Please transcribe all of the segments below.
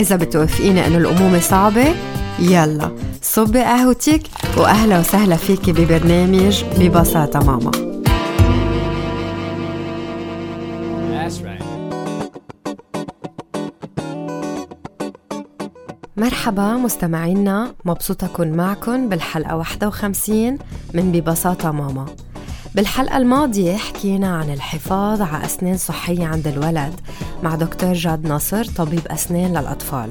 إذا بتوافقيني إنه الأمومة صعبة يلا صبي قهوتك وأهلا وسهلا فيكي ببرنامج ببساطة ماما. مرحبا مستمعينا مبسوطة أكون معكم بالحلقة 51 من ببساطة ماما. بالحلقة الماضية حكينا عن الحفاظ على أسنان صحية عند الولد مع دكتور جاد نصر طبيب أسنان للأطفال.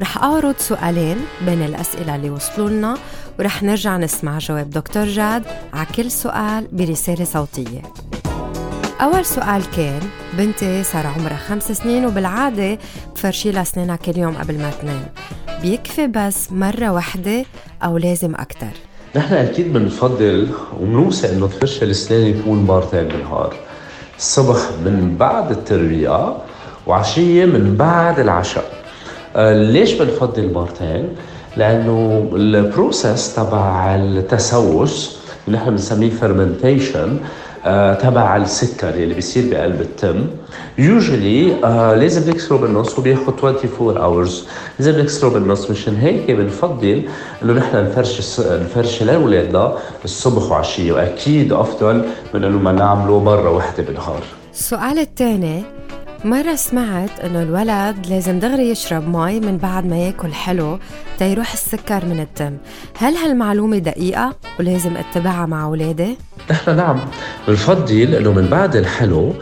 رح أعرض سؤالين بين الأسئلة اللي وصلوا لنا ورح نرجع نسمع جواب دكتور جاد على كل سؤال برسالة صوتية. أول سؤال كان بنتي صار عمرها خمس سنين وبالعادة بفرشي لها أسنانها كل يوم قبل ما تنام. بيكفي بس مرة واحدة أو لازم أكتر؟ نحن أكيد بنفضل وبنوصي إنه تفرش الاسنان يكون مرتين بالنهار الصبح من بعد الترويقة وعشية من بعد العشاء آه ليش بنفضل مرتين؟ لأنه ال process تبع التسوس اللي نحن بنسميه fermentation تبع السكر اللي بيصير بقلب التم. usually آه لازم نكسره بالنص وبياخد 24 hours لازم نكسره بالنص مشان هيك بنفضل إنه نحن نفرش نفرش لأولادنا الصبح وعشية. وأكيد أفضل من إنه ما نعمله مرة واحدة بالنهار. السؤال الثاني. مرة سمعت إنه الولد لازم دغري يشرب مي من بعد ما ياكل حلو تيروح السكر من الدم، هل هالمعلومة دقيقة ولازم أتبعها مع أولادي؟ نحن نعم. بنفضل إنه من بعد الحلو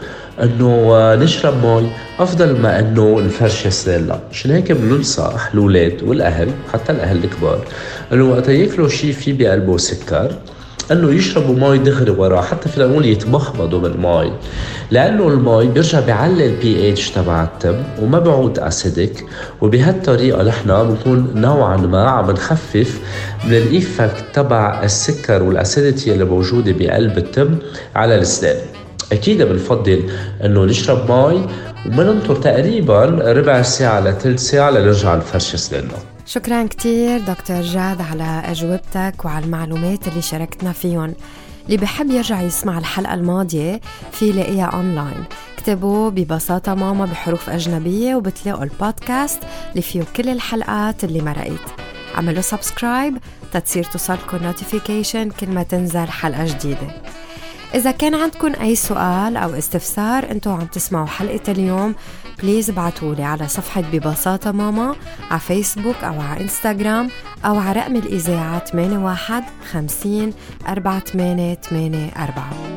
إنه نشرب مي أفضل ما إنه نفرش سناننا عشان هيك بننصح الأولاد والأهل حتى الأهل الكبار إنه وقت ياكلوا شيء فيه بقلبه سكر أنه يشربوا مي دغري وراه حتى فينا نقول يتمخمضوا بالمي لأنه المي بيرجع بيعلي البي اتش تبع التم وما بيعود acidic وبهالطريقة نحن بنكون نوعا ما عم نخفف من ال effect تبع السكر وال acidity اللي موجودة بقلب التم على الاسنان أكيد بنفضل إنه نشرب مي وما ننطر تقريبا ربع ساعة لثلث ساعة لنرجع نفرش اسناننا شكرا كتير دكتور جاد على أجوبتك وعلى المعلومات اللي شاركتنا فيهم. اللي بحب يرجع يسمع الحلقة الماضية في لاقيها أونلاين. اكتبوا ببساطة ماما بحروف أجنبية وبتلاقوا البودكاست اللي فيه كل الحلقات اللي مرقت عملوا subscribe تتصير توصلكم notification كل ما تنزل حلقة جديدة. إذا كان عندكم أي سؤال أو استفسار أنتوا عم تسمعوا حلقة اليوم بليز ابعتولي على صفحة ببساطة ماما على فيسبوك أو على إنستغرام أو على رقم الإذاعة 81 50 48 84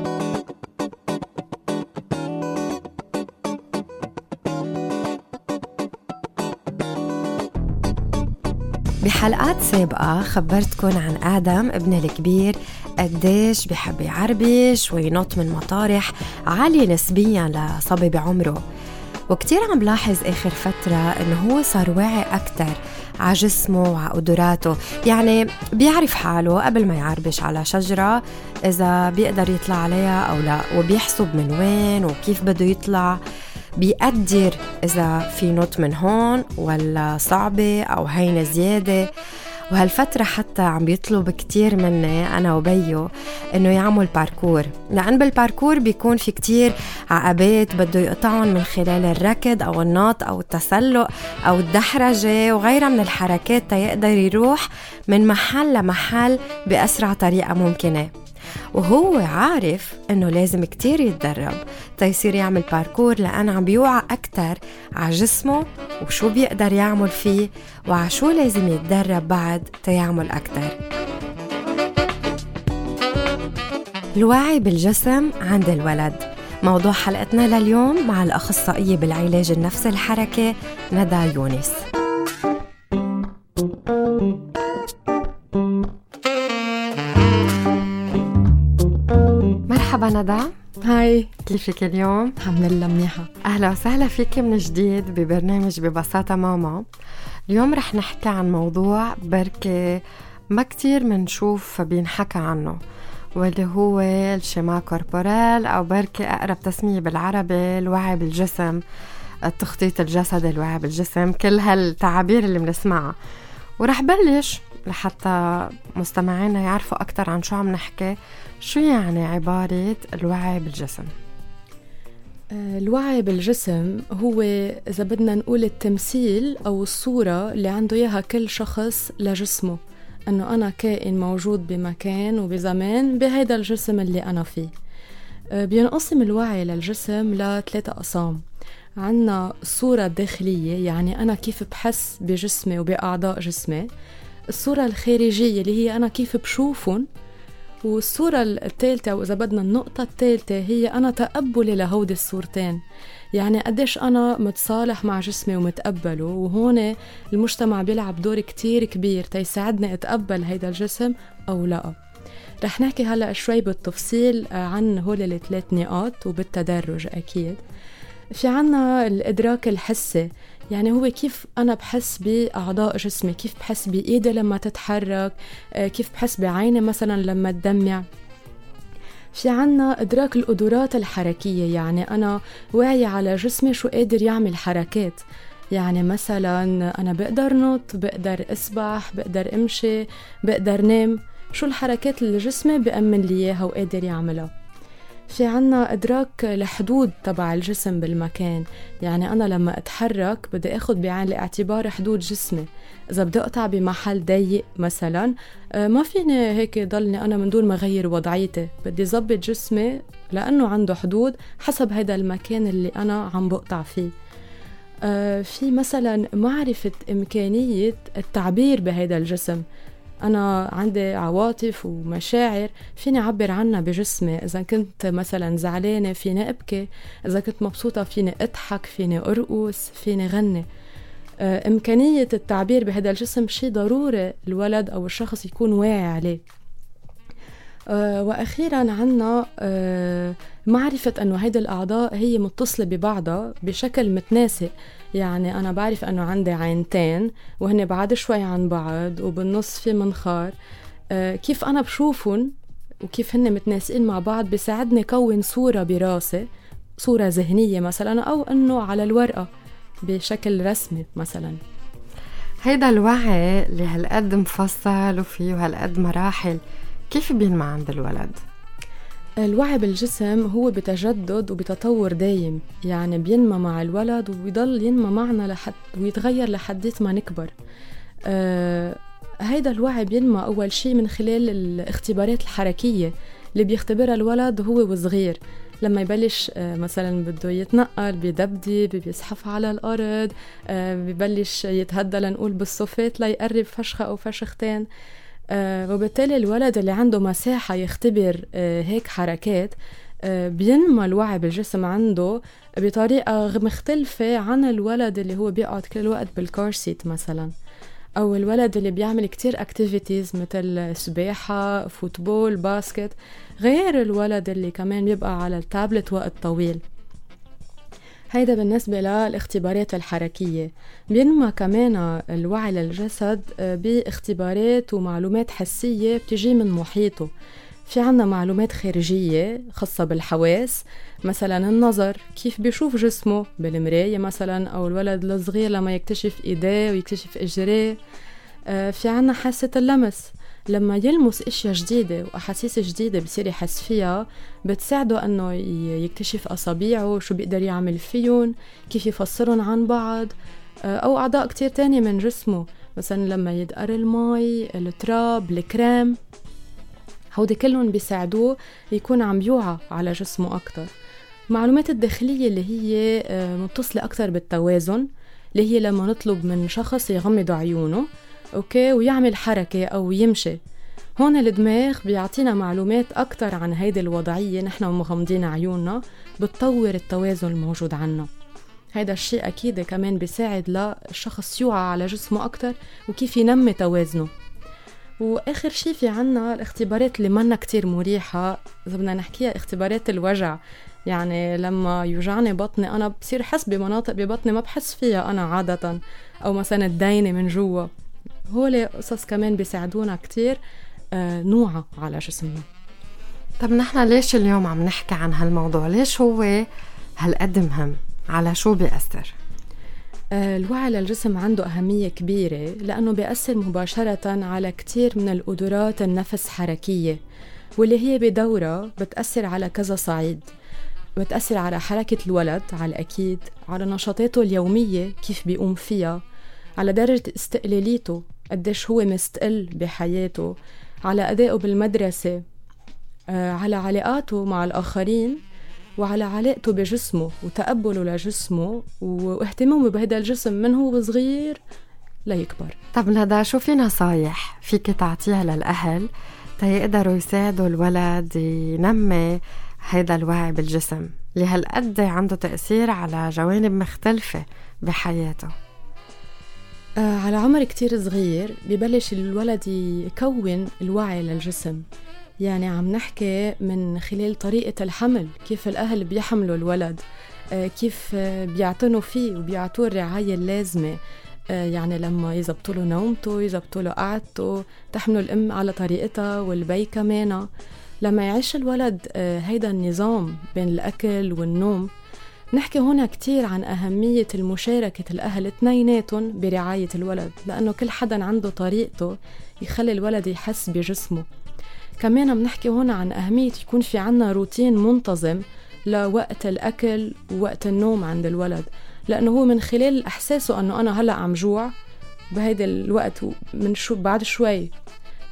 بحلقات سابقة خبرتكم عن آدم ابن الكبير قديش بحب يعربش وينط من مطارح عالية نسبيا لصبي بعمره. وكتير عم بلاحظ آخر فترة إنه هو صار واعي أكتر على جسمه وعلى قدراته. يعني بيعرف حاله قبل ما يعربش على شجرة إذا بيقدر يطلع عليها أو لا وبيحسب من وين وكيف بده يطلع. بيقدر إذا في نط من هون ولا صعبة أو هينة زيادة. وهالفترة حتى عم بيطلب كتير مني أنا وبيو إنه يعمل باركور لأن بالباركور بيكون في كتير عقبات بده يقطعهم من خلال الركض أو النط أو التسلق أو الدحرجة وغيرها من الحركات تيقدر يروح من محل لمحل بأسرع طريقة ممكنة. وهو عارف إنه لازم كتير يتدرب. تيصير يعمل باركور لأن عم بيوعى أكتر على جسمه وشو بيقدر يعمل فيه وعلى شو لازم يتدرب بعد تيعمل أكتر. الوعي بالجسم عند الولد. موضوع حلقتنا لليوم مع الأخصائية بالعلاج النفسي الحركي ندى يونس. ندى هاي. كيفك اليوم؟ الحمد لله منيحة. أهلا وسهلا فيك من جديد ببرنامج ببساطة ماما. اليوم رح نحكي عن موضوع بركي ما كتير منشوف بينحكى عنه واللي هو الشما كوربورال أو بركي أقرب تسمية بالعربي الوعي بالجسم التخطيط الجسدي الوعي بالجسم كل هالتعابير اللي بنسمعها. ورح بلش لحتى مستمعينا يعرفوا أكتر عن شو عم نحكي. شو يعني عبارة الوعي بالجسم؟ آه، الوعي بالجسم هو إذا بدنا نقول التمثيل أو الصورة اللي عنده إياها كل شخص لجسمه أنه أنا كائن موجود بمكان وبزمان بهيدا الجسم اللي أنا فيه. آه، بينقسم الوعي للجسم لثلاثة أقسام. عنا الصورة الداخلية يعني أنا كيف بحس بجسمي وبأعضاء جسمي. الصورة الخارجية اللي هي أنا كيف بشوفهم والصورة الثالثة وإذا بدنا النقطة الثالثة هي أنا تقبلي لهودي الصورتين. يعني قديش أنا متصالح مع جسمي ومتقبله وهون المجتمع بيلعب دور كتير كبير تيساعدني أتقبل هيدا الجسم أو لا. رح نحكي هلأ شوي بالتفصيل عن هول الثلاث نقاط وبالتدرج أكيد. في عنا الإدراك الحسي. يعني هو كيف أنا بحس بأعضاء جسمي؟ كيف بحس بإيدي لما تتحرك؟ آه، كيف بحس بعيني مثلا لما تدمع؟ في عنا إدراك القدرات الحركية يعني أنا واعية على جسمي شو قادر يعمل حركات. يعني مثلا أنا بقدر نط بقدر أسبح بقدر أمشي بقدر نام. شو الحركات اللي جسمي بأمن لي إياها وقادر يعملها؟ في عنا إدراك الحدود تبع الجسم بالمكان. يعني أنا لما أتحرك بدي أخذ بعين الاعتبار حدود جسمي. إذا بدي أقطع بمحل ضيق مثلا آه، ما فيني هيك ضلني أنا من دون ما أغير وضعيتي. بدي ظبط جسمي لأنه عنده حدود حسب هذا المكان اللي أنا عم بقطع فيه. آه، في مثلا معرفة إمكانية التعبير بهذا الجسم. أنا عندي عواطف ومشاعر فيني أعبر عنها بجسمي. إذا كنت مثلا زعلانة فيني أبكي. إذا كنت مبسوطة فيني أضحك فيني أرقص فيني غني. آه، إمكانية التعبير بهذا الجسم شيء ضروري الولد أو الشخص يكون واعي عليه. آه، وأخيرا عنا آه، معرفة أنه هيدي الأعضاء هي متصلة ببعضها بشكل متناسق. يعني أنا بعرف إنه عندي عينتين وهن بعاد شوي عن بعض وبالنص في منخار. آه، كيف أنا بشوفهم وكيف هن متناسقين مع بعض بيساعدني كون صورة براسي صورة ذهنية مثلا أو إنه على الورقة بشكل رسمي مثلا. هيدا الوعي اللي هالقد مفصل وفيه هالقد مراحل. كيف بينمى عند الولد؟ الوعي بالجسم هو بتجدد وبتطور دايم يعني بينمى مع الولد وبيضل ينمى معنا لحد ويتغير لحديت ما نكبر. آه هيدا الوعي بينمى أول شيء من خلال الاختبارات الحركية اللي بيختبرها الولد هو وصغير. لما يبلش آه، مثلا بده يتنقل بيدبدب بيزحف على الأرض آه، ببلش يتهدى لنقول بالصوفات ليقرب فشخة أو فشختين. وبالتالي الولد اللي عنده مساحة يختبر آه هيك حركات آه بينمى الوعي بالجسم عنده بطريقة مختلفة عن الولد اللي هو بيقعد كل الوقت بال car seat مثلا. أو الولد اللي بيعمل كتير activities مثل سباحة football basket غير الولد اللي كمان بيبقى على التابلت وقت طويل. هيدا بالنسبة للاختبارات الحركية. بينما كمان الوعي للجسد آه، باختبارات ومعلومات حسية بتجي من محيطه. في عنا معلومات خارجية خاصة بالحواس مثلا النظر كيف بيشوف جسمه بالمراية مثلا أو الولد الصغير لما يكتشف إيديه ويكتشف إجريه. آه، في عنا حاسة اللمس. لما يلمس إشياء جديدة وأحاسيس جديدة بصير يحس فيها بتساعده إنه يكتشف اصابيعه شو بيقدر يعمل فيهم كيف يفسرهم عن بعض آه، أو أعضاء كتير تانية من جسمه. مثلا لما يدقر المي التراب الكريم هودي كلهم بيساعدوه يكون عم يوعى على جسمه أكتر. المعلومات الداخلية اللي هي آه، متصلة أكتر بالتوازن اللي هي لما نطلب من شخص يغمض عيونه. أوكي؟ ويعمل حركة أو يمشي. هون الدماغ بيعطينا معلومات أكتر عن هيدي الوضعية نحن ومغمضين عيوننا بتطور التوازن الموجود عنا. هيدا الشيء أكيد كمان بيساعد للشخص يوعى على جسمه أكتر وكيف ينمي توازنه. وآخر شيء في عنا الاختبارات اللي منا كتير مريحة إذا بدنا نحكيها اختبارات الوجع. يعني لما يوجعني بطني أنا بصير حس بمناطق ببطني ما بحس فيها أنا عادة أو مثلا الدينة من جوا. هول قصص كمان بيساعدونا كتير آه، نوعى على جسمنا. طب نحن ليش اليوم عم نحكي عن هالموضوع؟ ليش هو هالقد مهم؟ على شو بيأثر؟ آه، الوعي للجسم عنده أهمية كبيرة لأنه بيأثر مباشرة على كتير من القدرات النفس حركية واللي هي بدورة بتأثر على كذا صعيد. بتأثر على حركة الولد على الأكيد على نشاطاته اليومية كيف بيقوم فيها على درجة استقلاليته قديش هو مستقل بحياته على أدائه بالمدرسة آه، على علاقاته مع الآخرين وعلى علاقته بجسمه وتقبله لجسمه واهتمامه بهذا الجسم من هو صغير ليكبر. طب ندى شو في نصايح فيك تعطيها للأهل تيقدروا يساعدوا الولد ينمي هيدا الوعي بالجسم اللي هالقد عنده تأثير على جوانب مختلفة بحياته. على عمر كتير صغير ببلش الولد يكون الوعي للجسم. يعني عم نحكي من خلال طريقة الحمل كيف الأهل بيحملوا الولد آه كيف بيعتنوا فيه وبيعطوه الرعاية اللازمة. آه يعني لما يزبطوا له نومته يزبطوا له قعدته تحملوا الأم على طريقتها والبي كمان لما يعيش الولد آه، هيدا النظام بين الأكل والنوم نحكي هنا كتير عن أهمية المشاركة الأهل اثنيناتهم برعاية الولد لأنه كل حدا عنده طريقته يخلي الولد يحس بجسمه. كمان بنحكي هنا عن أهمية يكون في عنا روتين منتظم لوقت الأكل ووقت النوم عند الولد لأنه هو من خلال إحساسه أنه أنا هلأ عم جوع بهيدا الوقت من شو بعد شوي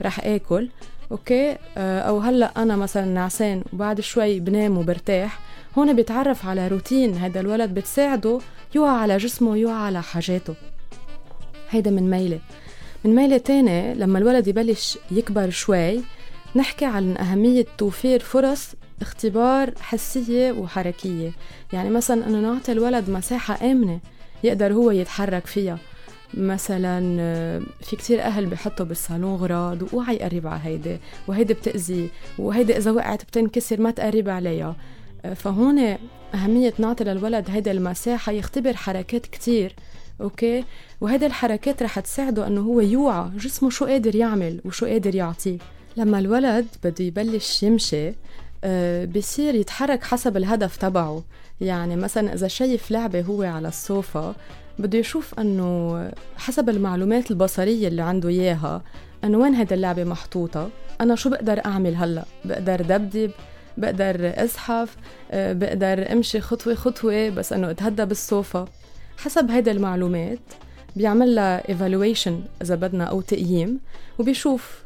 رح آكل أوكي؟ آه، أو هلأ أنا مثلا نعسان وبعد شوي بنام وبرتاح. هون بيتعرف على روتين هذا الولد بتساعده يوعى على جسمه يوعى على حاجاته. هيدا من ميلة. من ميلة تانية لما الولد يبلش يكبر شوي نحكي عن أهمية توفير فرص اختبار حسية وحركية. يعني مثلا أنه نعطي الولد مساحة آمنة يقدر هو يتحرك فيها. مثلا في كتير أهل بحطوا بالصالون غراض وأوعى يقرب على هيدي وهيدي بتأذي وهيدي إذا وقعت بتنكسر ما تقرب عليها. فهون أهمية نعطي للولد هيدا المساحة يختبر حركات كتير أوكي؟ وهيدا الحركات رح تساعده أنه هو يوعى جسمه شو قادر يعمل وشو قادر يعطيه. لما الولد بده يبلش يمشي آه، بصير يتحرك حسب الهدف تبعه. يعني مثلا إذا شايف لعبة هو على السوفا بده يشوف أنه حسب المعلومات البصرية اللي عنده إياها أنه وين هيدا اللعبة محطوطة؟ أنا شو بقدر أعمل هلأ؟ بقدر دبدب؟ بقدر أزحف آه، بقدر أمشي خطوة خطوة بس إنه أتهدى بالصوفا. حسب هيدا المعلومات بيعمل لها evaluation إذا بدنا أو تقييم وبيشوف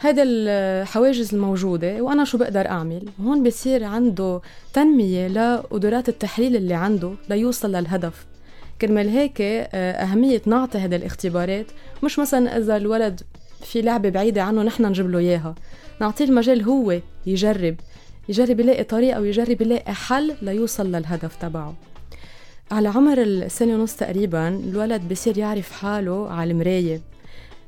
هيدا الحواجز الموجودة وأنا شو بقدر أعمل. هون بصير عنده تنمية لقدرات التحليل اللي عنده ليوصل للهدف. كرمال هيك آه، أهمية نعطي هذا الاختبارات مش مثلا إذا الولد في لعبة بعيدة عنه نحن نجيب له إياها. نعطيه المجال هو يجرب. يجرب يلاقي طريقة ويجرب يلاقي حل ليوصل للهدف تبعه. على عمر السنة ونص تقريبا الولد بصير يعرف حاله على المراية.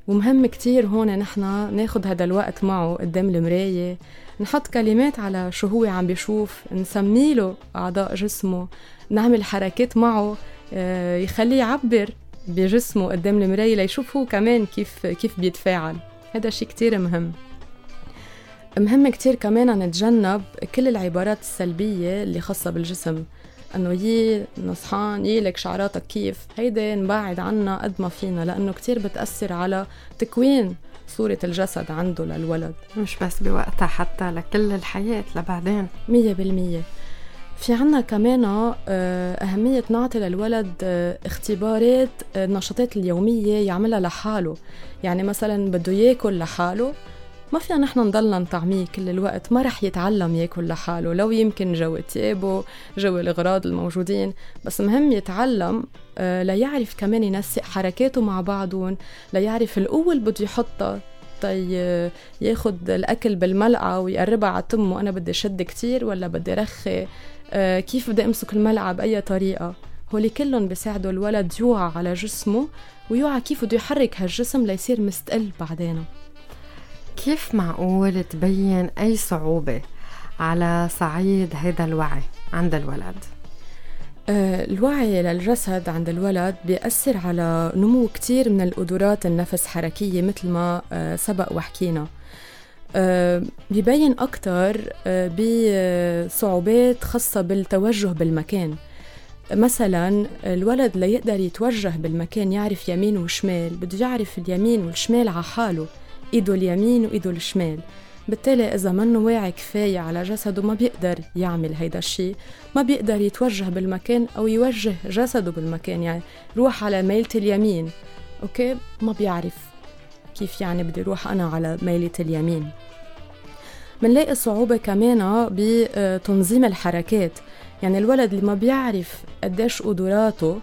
ومهم كتير هون نحن ناخد هذا الوقت معه قدام المراية. نحط كلمات على شو هو عم بيشوف نسميله أعضاء جسمه نعمل حركات معه آه، يخليه يعبر بجسمه قدام المراية ليشوف هو كمان كيف كيف بيتفاعل. هذا شيء كتير مهم. مهم كتير كمان نتجنب كل العبارات السلبية اللي خاصة بالجسم. إنه يي نصحان يي لك شعراتك كيف؟ هيدي نبعد عنها قد ما فينا لأنه كتير بتأثر على تكوين صورة الجسد عنده للولد. مش بس بوقتها حتى لكل الحياة لبعدين. مية بالمية. في عنا كمان آه، أهمية نعطي للولد آه، اختبارات آه، النشاطات اليومية يعملها لحاله. يعني مثلا بده ياكل لحاله ما فينا نحن نضلنا نطعميه كل الوقت ما رح يتعلم ياكل لحاله لو يمكن جو تيابه جو الأغراض الموجودين بس مهم يتعلم آه، ليعرف كمان ينسق حركاته مع بعضهم ليعرف القوة اللي بده يحطها. طي ياخد الأكل بالملعقة ويقربها على تمه أنا بدي شد كتير ولا بدي رخي؟ آه، كيف بدي أمسك الملعقة بأي طريقة؟ هولي كلهم بيساعدوا الولد يوعى على جسمه ويوعى كيف بده يحرك هالجسم ليصير مستقل بعدين. كيف معقول تبين أي صعوبة على صعيد هذا الوعي عند الولد؟ آه، الوعي للجسد عند الولد بيأثر على نمو كتير من القدرات النفس حركية مثل ما آه، سبق وحكينا. آه، بيبين أكتر بصعوبات خاصة بالتوجه بالمكان. مثلا الولد ليقدر يتوجه بالمكان يعرف يمين وشمال بده يعرف اليمين والشمال على حاله. ايده اليمين وايده الشمال. بالتالي إذا منه واعي كفاية على جسده ما بيقدر يعمل هيدا الشيء. ما بيقدر يتوجه بالمكان أو يوجه جسده بالمكان يعني روح على ميلة اليمين. أوكي؟ ما بيعرف كيف يعني بدي روح أنا على ميلة اليمين. منلاقي صعوبة كمان بتنظيم الحركات. يعني الولد اللي ما بيعرف قديش قدراته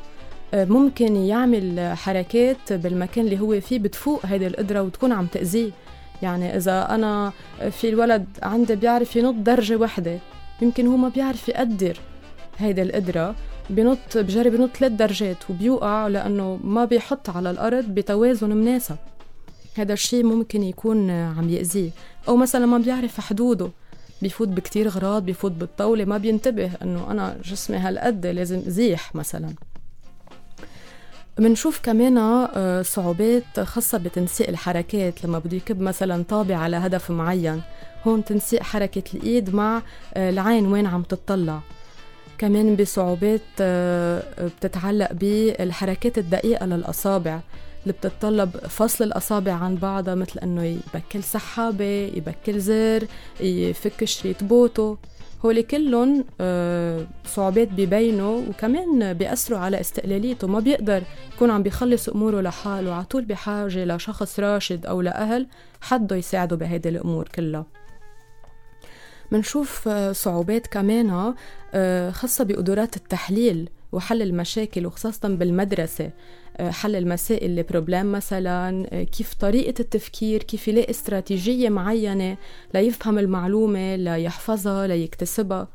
ممكن يعمل حركات بالمكان اللي هو فيه بتفوق هيدي القدرة وتكون عم تأذيه. يعني إذا أنا في الولد عندي بيعرف ينط درجة واحدة يمكن هو ما بيعرف يقدر هيدي القدرة بنط بجرب ينط ثلاث درجات وبيوقع لأنه ما بيحط على الأرض بتوازن مناسب. هذا الشيء ممكن يكون عم يأذيه. أو مثلا ما بيعرف حدوده بيفوت بكتير غراض بيفوت بالطاولة ما بينتبه أنه أنا جسمي هالقد لازم زيح مثلا. منشوف كمان آه، صعوبات خاصة بتنسيق الحركات لما بده يكب مثلا طابع على هدف معين هون تنسيق حركة الإيد مع آه، العين وين عم تطلع. كمان بصعوبات آه، بتتعلق بالحركات الدقيقة للأصابع اللي بتتطلب فصل الأصابع عن بعضها مثل أنه يبكل سحابة يبكل زر يفك شريط بوتو. هول كلهم آه، صعوبات ببينوا وكمان بيأثروا على استقلاليته. ما بيقدر يكون عم بيخلص أموره لحاله على طول بحاجة لشخص راشد أو لأهل حده يساعده بهيدي الأمور كلها. منشوف آه، صعوبات كمان آه، خاصة بقدرات التحليل وحل المشاكل وخاصة بالمدرسة. حل المسائل البروبلام مثلا كيف طريقة التفكير كيف يلاقي استراتيجية معينة ليفهم المعلومة ليحفظها ليكتسبها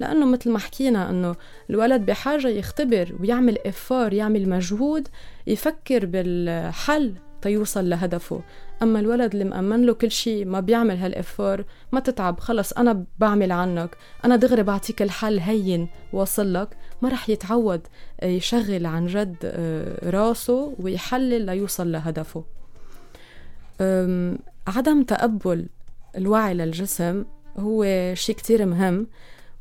لأنه مثل ما حكينا أنه الولد بحاجة يختبر ويعمل إفار يعمل مجهود يفكر بالحل تيوصل لهدفه. أما الولد اللي مأمن له كل شيء ما بيعمل هالإفار ما تتعب خلص أنا بعمل عنك. أنا دغري بعطيك الحل هين واصل لك. ما رح يتعود يشغل عن جد آه، راسه ويحلل ليوصل لهدفه. عدم تقبل الوعي للجسم هو شيء كتير مهم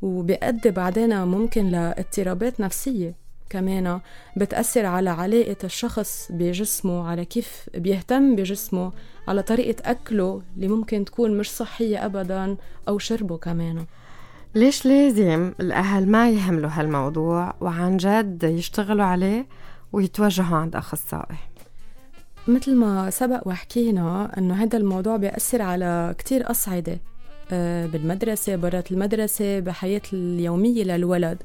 وبيؤدي بعدين ممكن لإضطرابات نفسية. كمان بتأثر على علاقة الشخص بجسمه على كيف بيهتم بجسمه على طريقة أكله اللي ممكن تكون مش صحية أبدا أو شربه كمان ليش لازم الأهل ما يهملوا هالموضوع وعن جد يشتغلوا عليه ويتوجهوا عند أخصائي؟ مثل ما سبق وحكينا أنه هذا الموضوع بيأثر على كتير أصعدة آه، بالمدرسة برات المدرسة بحياة اليومية للولد.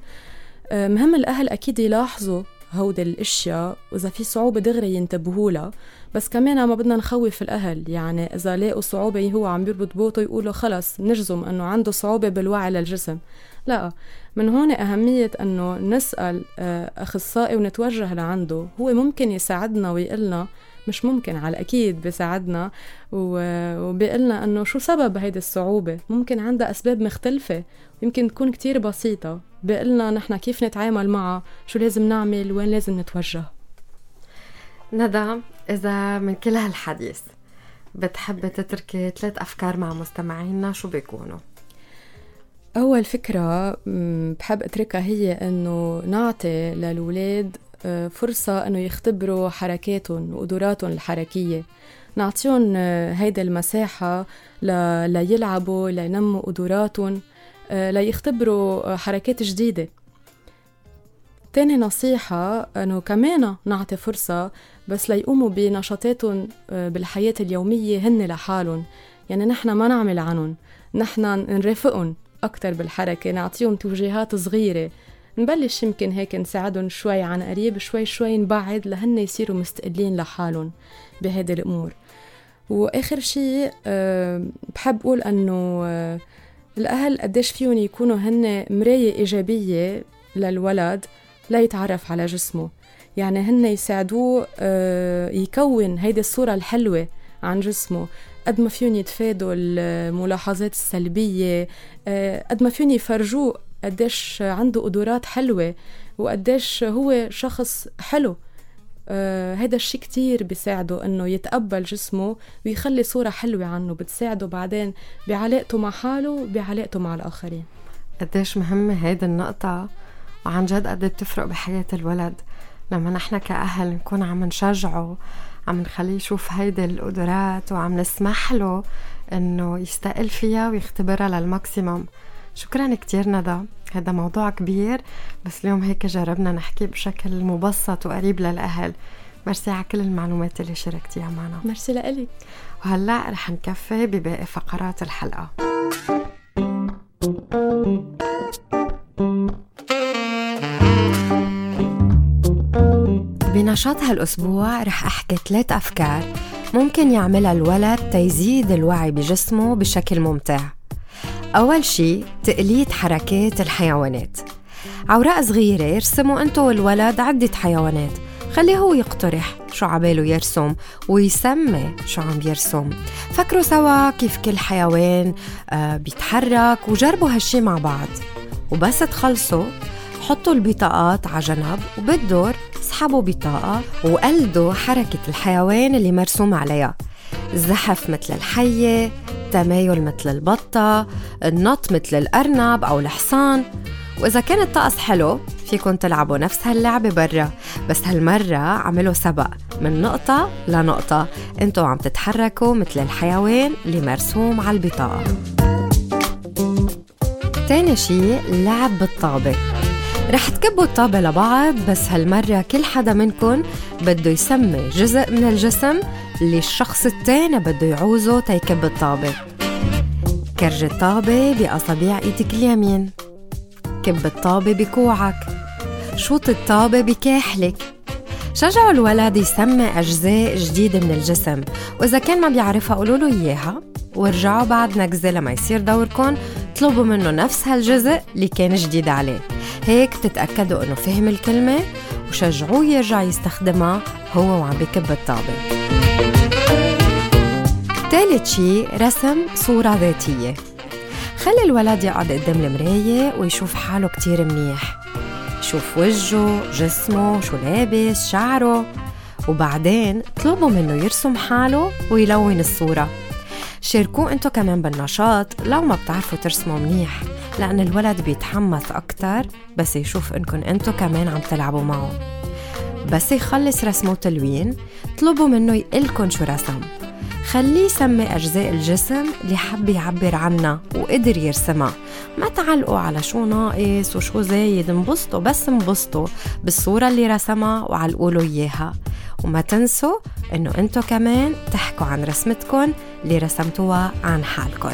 مهم الأهل أكيد يلاحظوا هودي الأشياء وإذا في صعوبة دغري ينتبهوا لها. بس كمان ما بدنا نخوف الأهل يعني إذا لاقوا صعوبة هو عم بيربط بوطه يقولوا خلص نجزم إنه عنده صعوبة بالوعي للجسم. لا من هون أهمية أنه نسأل آه، أخصائي ونتوجه لعنده. هو ممكن يساعدنا ويقلنا؟ مش ممكن على الأكيد بيساعدنا. وبيقلنا أنه شو سبب هيدي الصعوبة؟ ممكن عندها أسباب مختلفة. يمكن تكون كتير بسيطة. بيقلنا نحن كيف نتعامل معها شو لازم نعمل وين لازم نتوجه. ندى إذا من كل هالحديث بتحب تتركي ثلاث أفكار مع مستمعينا شو بيكونوا؟ أول فكرة بحب أتركها هي إنه نعطي للولاد آه، فرصة إنه يختبروا حركاتهم وقدراتهم الحركية. نعطيهم آه، هيدا المساحة ليلعبوا لينموا قدراتهم. ليختبروا حركات جديدة. تاني نصيحة أنه كمان نعطي فرصة بس ليقوموا بنشاطاتهم بالحياة اليومية هن لحالهم. يعني نحن ما نعمل عنهم نحن نرافقهم أكتر بالحركة نعطيهم توجيهات صغيرة. نبلش يمكن هيك نساعدهم شوي عن قريب شوي شوي نبعد لهن يصيروا مستقلين لحالهم بهيدي الأمور. وآخر شيء بحب أقول أنه الأهل قديش فيهم يكونوا هن مراية إيجابية للولد ليتعرف على جسمه. يعني هن يساعدوه أه يكون هيدي الصورة الحلوة عن جسمه. قد ما فيهم يتفادوا الملاحظات السلبية قد ما فيهم يفرجوه قديش عنده قدرات حلوة وقديش هو شخص حلو. آه هيدا الشيء كتير بيساعده إنه يتقبل جسمه ويخلي صورة حلوة عنه بتساعده بعدين بعلاقته مع حاله وبعلاقته مع الآخرين. قديش مهمة هيدي النقطة؟ وعن جد قد بتفرق بحياة الولد؟ لما نحن كأهل نكون عم نشجعه عم نخليه يشوف هيدي القدرات وعم نسمح له إنه يستقل فيها ويختبرها للماكسيموم. شكرا كتير ندى. هذا موضوع كبير بس اليوم هيك جربنا نحكي بشكل مبسط وقريب للأهل. ميرسي على كل المعلومات اللي شاركتيها معنا. ميرسي لإلك وهلأ رح نكفي بباقي فقرات الحلقة. بنشاط هالأسبوع رح أحكي ثلاث أفكار ممكن يعملها الولد تيزيد الوعي بجسمه بشكل ممتع. أول شي تقليد حركات الحيوانات. عوراق صغيرة يرسموا أنتو والولد عدة حيوانات. خليه هو يقترح شو عباله يرسم ويسمي شو عم يرسم. فكروا سوا كيف كل حيوان آه، بيتحرك وجربوا هالشي مع بعض. وبس تخلصوا حطوا البطاقات على جنب وبالدور اسحبوا بطاقة وقلدوا حركة الحيوان اللي مرسوم عليها. الزحف مثل الحية التمايل مثل البطة النط مثل الأرنب أو الحصان. وإذا كان الطقس حلو فيكن تلعبوا نفس هاللعبة برا. بس هالمرة عملوا سبق من نقطة لنقطة. أنتوا عم تتحركوا مثل الحيوان اللي مرسوم على البطاقة. تاني شي لعب بالطابة. رح تكبوا الطابة لبعض بس هالمرة كل حدا منكن بده يسمي جزء من الجسم اللي الشخص التاني بده يعوزه تيكب الطابة. كرج الطابة بأصابع إيدك اليمين. كب الطابة بكوعك. شوط الطابة بكاحلك. شجعوا الولد يسمي أجزاء جديدة من الجسم. وإذا كان ما بيعرفها قولوا له إياها. وارجعوا بعد نكزة لما يصير دوركم اطلبوا منه نفس هالجزء اللي كان جديد عليه. هيك بتتأكدوا إنه فهم الكلمة. وشجعوه يرجع يستخدمها هو وعم بكب الطابة. ثالث شي رسم صورة ذاتية. خلي الولد يقعد قدام المراية ويشوف حاله كتير منيح. يشوف وجهه جسمه شو لابس شعره. وبعدين اطلبوا منه يرسم حاله ويلون الصورة. شاركوه انتو كمان بالنشاط لو ما بتعرفوا ترسموا منيح لأن الولد بيتحمس أكتر بس يشوف إنكم انتو كمان عم تلعبوا معه. بس يخلص رسمه تلوين طلبوا منه يقلكن شو رسم. خليه يسمي أجزاء الجسم اللي حب يعبر عنها وقدر يرسمها. ما تعلقوا على شو ناقص وشو زايد انبسطوا بس انبسطوا بالصورة اللي رسمها وعلقوا له إياها. وما تنسوا إنه أنتوا كمان تحكوا عن رسمتكم اللي رسمتوها عن حالكم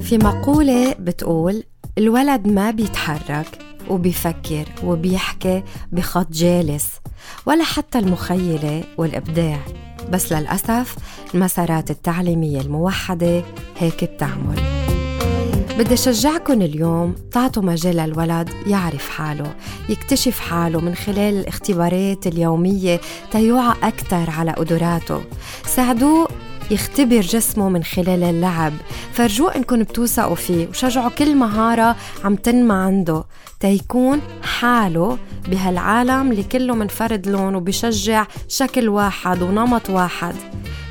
في مقولة بتقول الولد ما بيتحرك وبيفكر وبيحكي بخط جالس ولا حتى المخيلة والإبداع. بس للأسف المسارات التعليمية الموحدة هيك بتعمل. بدي شجعكم اليوم تعطوا مجال للولد يعرف حاله يكتشف حاله من خلال الاختبارات اليومية تيوعى أكثر على قدراته. ساعدوه يختبر جسمه من خلال اللعب. فرجوه انكم بتوثقوا فيه وشجعوا كل مهارة عم تنمى عنده تيكون حاله بهالعالم اللي كله من فرد لون وبشجع شكل واحد ونمط واحد.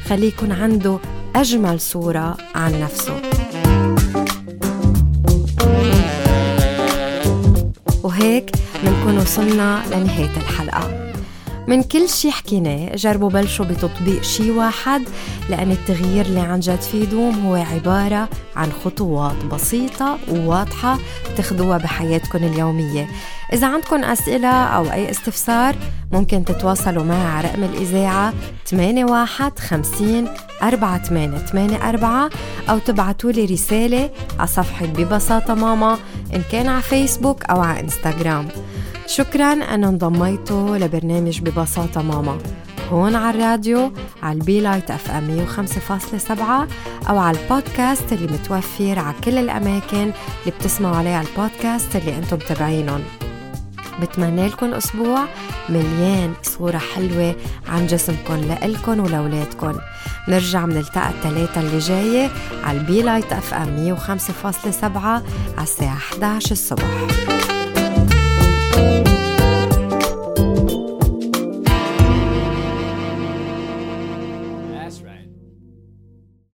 خليه يكون عنده أجمل صورة عن نفسه. وهيك منكون وصلنا لنهاية الحلقة. من كل شي حكيناه جربوا بلشوا بتطبيق شي واحد لأن التغيير اللي عن جد فيه دوم هو عبارة عن خطوات بسيطة وواضحة تاخدوها بحياتكم اليومية. إذا عندكم أسئلة أو أي استفسار ممكن تتواصلوا معي على رقم الإذاعة 81 50 4884 أو تبعتوا لي رسالة على صفحة ببساطة ماما إن كان على فيسبوك أو على إنستغرام. شكرا. أن انضميتوا لبرنامج ببساطة ماما. هون على الراديو على البي لايت أف إم 105.7 أو على البودكاست اللي متوفر على كل الأماكن اللي بتسمعوا عليها البودكاست اللي أنتم متابعينهم. بتمنى لكم أسبوع مليان صورة حلوة عن جسمكم لإلكن ولولادكن نرجع منلتقى الثلاثة اللي جاية على البي لايت أف إم 105.7 على الساعة 11 الصبح. Thank you.